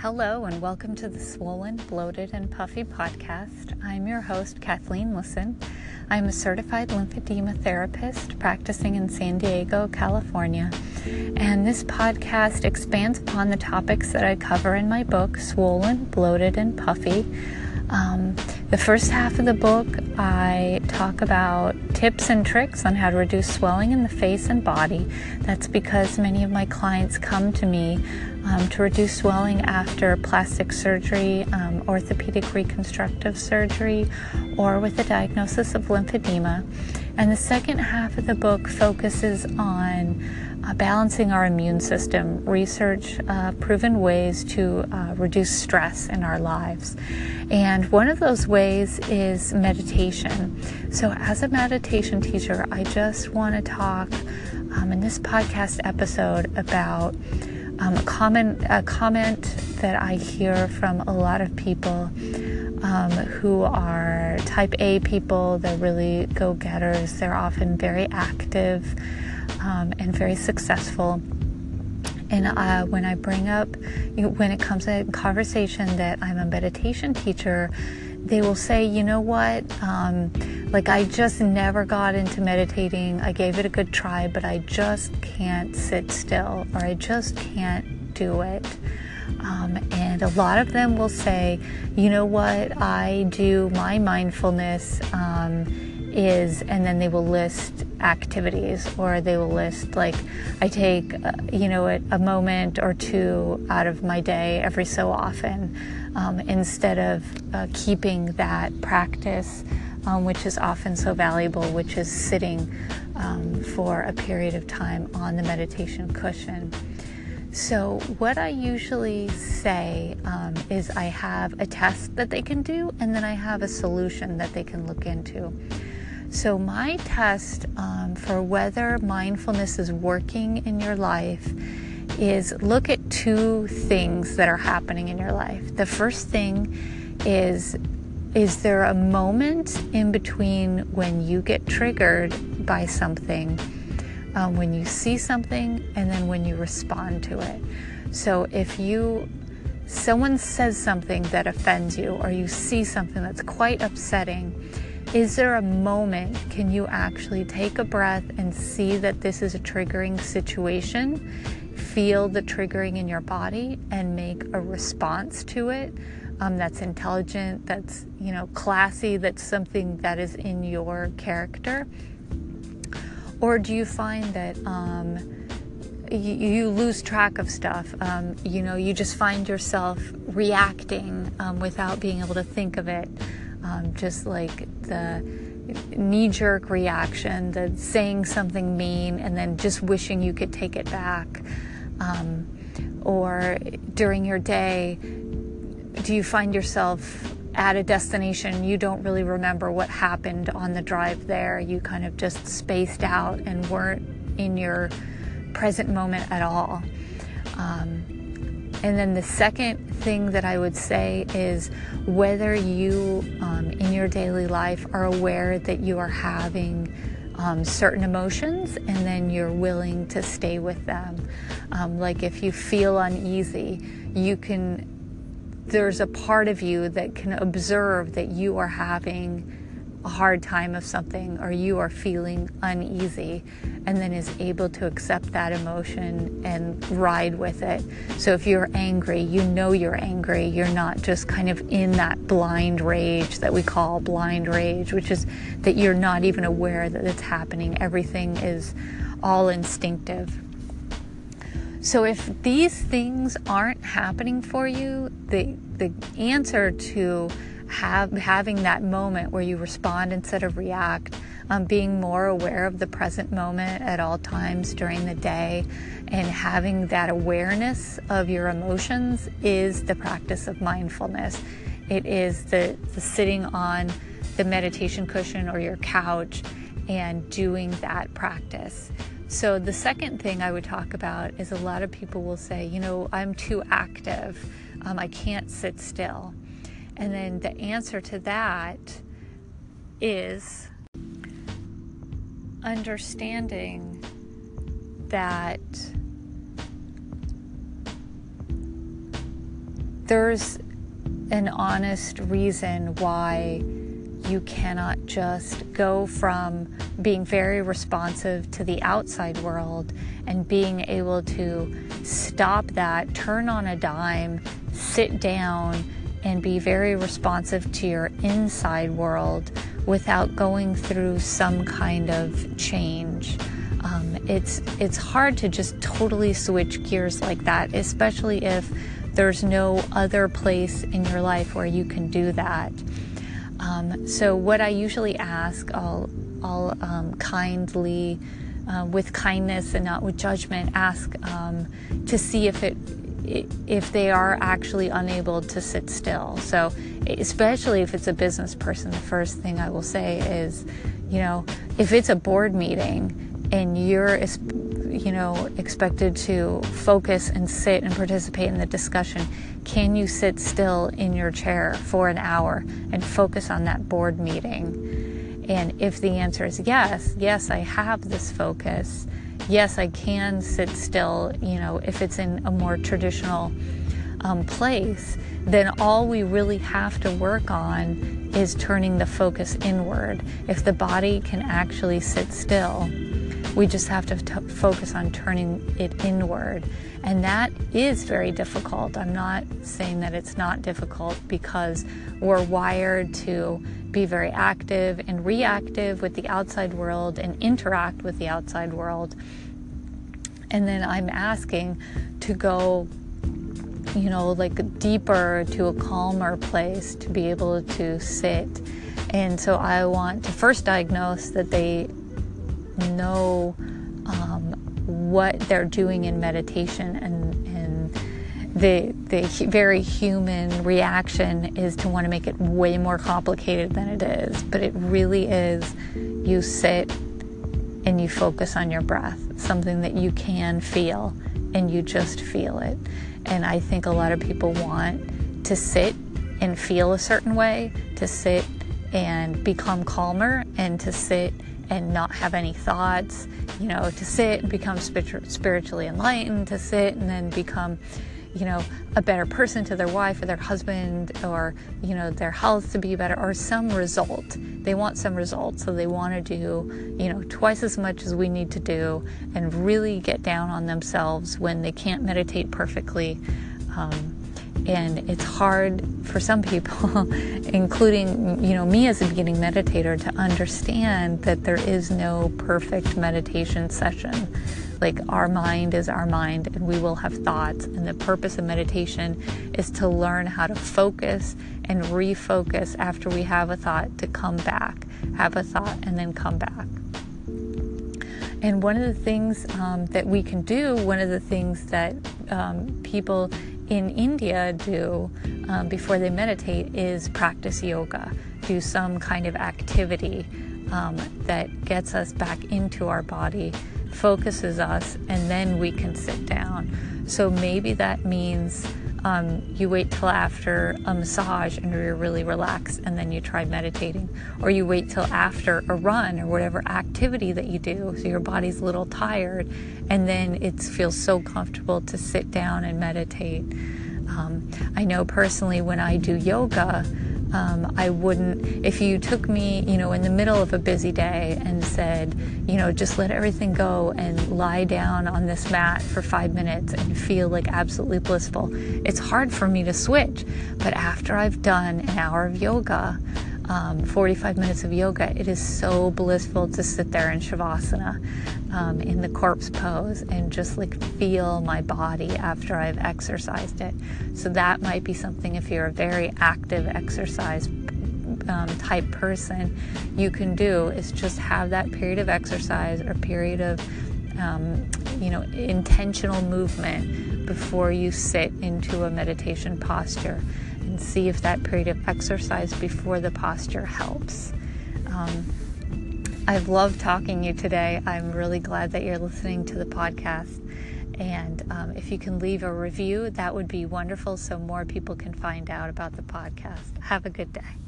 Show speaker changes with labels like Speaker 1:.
Speaker 1: Hello, and welcome to the Swollen, Bloated, and Puffy podcast. I'm your host, Kathleen Lisson. I'm a certified lymphedema therapist practicing in San Diego, California. And this podcast expands upon the topics that I cover in my book, Swollen, Bloated, and Puffy. Um, the first half of the book, I talk about tips and tricks on how to reduce swelling in the face and body. That's because many of my clients come to me um, to reduce swelling after plastic surgery, um, orthopedic reconstructive surgery, or with a diagnosis of lymphedema. And the second half of the book focuses on uh, balancing our immune system, research uh, proven ways to uh, reduce stress in our lives. And one of those ways is meditation. So, as a meditation teacher, I just want to talk um, in this podcast episode about um, a, comment, a comment that I hear from a lot of people um, who are type A people. They're really go getters, they're often very active um, and very successful. And uh, when I bring up, when it comes to conversation that I'm a meditation teacher, they will say, you know what, um, like I just never got into meditating. I gave it a good try, but I just can't sit still or I just can't do it. Um, and a lot of them will say, you know what, I do my mindfulness. Um, is, and then they will list activities or they will list, like, I take, uh, you know, a, a, moment or two out of my day every so often um, instead of uh, keeping that practice, um, which is often so valuable, which is sitting um, for a period of time on the meditation cushion. So, what I usually say um, is I have a test that they can do, and then I have a solution that they can look into. So, my test um, for whether mindfulness is working in your life is look at two things that are happening in your life. The first thing is is there a moment in between when you get triggered by something, um, when you see something, and then when you respond to it? So, if you someone says something that offends you, or you see something that's quite upsetting, is there a moment can you actually take a breath and see that this is a triggering situation? Feel the triggering in your body and make a response to it um, that's intelligent, that's you know classy, that's something that is in your character? Or do you find that um, you, you, lose track of stuff? Um, you know, you just find yourself reacting um, without being able to think of it um, just like the knee jerk reaction, the saying something mean and then just wishing you could take it back. Um, or during your day, do you find yourself at a destination you don't really remember what happened on the drive there? You kind of just spaced out and weren't in your present moment at all. Um, and then the second thing that I would say is whether you um, in your daily life are aware that you are having um, certain emotions and then you're willing to stay with them. Um, like if you feel uneasy, you can, there's a part of you that can observe that you are having a hard time of something or you are feeling uneasy and then is able to accept that emotion and ride with it. So if you're angry, you know you're angry. You're not just kind of in that blind rage that we call blind rage, which is that you're not even aware that it's happening. Everything is all instinctive. So if these things aren't happening for you, the the answer to have having that moment where you respond instead of react, um, being more aware of the present moment at all times during the day, and having that awareness of your emotions is the practice of mindfulness. It is the, the sitting on the meditation cushion or your couch and doing that practice. So, the second thing I would talk about is a lot of people will say, you know, I'm too active, um, I can't sit still. And then the answer to that is understanding that there's an honest reason why you cannot just go from being very responsive to the outside world and being able to stop that, turn on a dime, sit down, and be very responsive to your inside world without going through some kind of change. Um, it's it's hard to just totally switch gears like that, especially if there's no other place in your life where you can do that. Um, so what I usually ask, I'll, I'll um, kindly, uh, with kindness and not with judgment, ask um, to see if it if they are actually unable to sit still. So, especially if it's a business person, the first thing I will say is, you know, if it's a board meeting and you're you know, expected to focus and sit and participate in the discussion, can you sit still in your chair for an hour and focus on that board meeting? And if the answer is yes, yes, I have this focus. Yes, I can sit still, you know, if it's in a more traditional um, place, then all we really have to work on is turning the focus inward. If the body can actually sit still, we just have to t- focus on turning it inward. And that is very difficult. I'm not saying that it's not difficult because we're wired to be very active and reactive with the outside world and interact with the outside world. And then I'm asking to go, you know, like deeper to a calmer place to be able to sit. And so I want to first diagnose that they know um, what they're doing in meditation and, and the, the very human reaction is to want to make it way more complicated than it is but it really is you sit and you focus on your breath something that you can feel and you just feel it. And i think a lot of people want to sit and feel a certain way to sit and become calmer and to sit and not have any thoughts, you know, to sit and become spiritually enlightened, to sit and then become, you know, a better person to their wife or their husband or, you know, their health to be better or some result. They want some result. So they want to do, you know, twice as much as we need to do and really get down on themselves when they can't meditate perfectly. Um, and it's hard for some people including you know me as a beginning meditator to understand that there is no perfect meditation session. Like our mind is our mind and we will have thoughts. And the purpose of meditation is to learn how to focus and refocus after we have a thought to come back. Have a thought and then come back. And one of the things um, that we can do one of the things that um, people in India do um, before they meditate is practice yoga, do some kind of activity um, that gets us back into our body, focuses us, and then we can sit down. So maybe that means um, you wait till after a massage and you're really relaxed and then you try meditating. Or you wait till after a run or whatever activity that you do so your body's a little tired and then it feels so comfortable to sit down and meditate. Um, I know personally when I do yoga, um, I wouldn't, if you took me, you know, in the middle of a busy day and said, you know, just let everything go and lie down on this mat for five minutes and feel like absolutely blissful, it's hard for me to switch. But after I've done an hour of yoga, um, 45 minutes of yoga, it is so blissful to sit there in Shavasana um, in the corpse pose and just like feel my body after I've exercised it. So that might be something if you're a very active exercise um, type person, you can do is just have that period of exercise or period of um, you know intentional movement before you sit into a meditation posture and see if that period of exercise before the posture helps. Um, I've loved talking to you today. I'm really glad that you're listening to the podcast. And um, if you can leave a review, that would be wonderful so more people can find out about the podcast. Have a good day.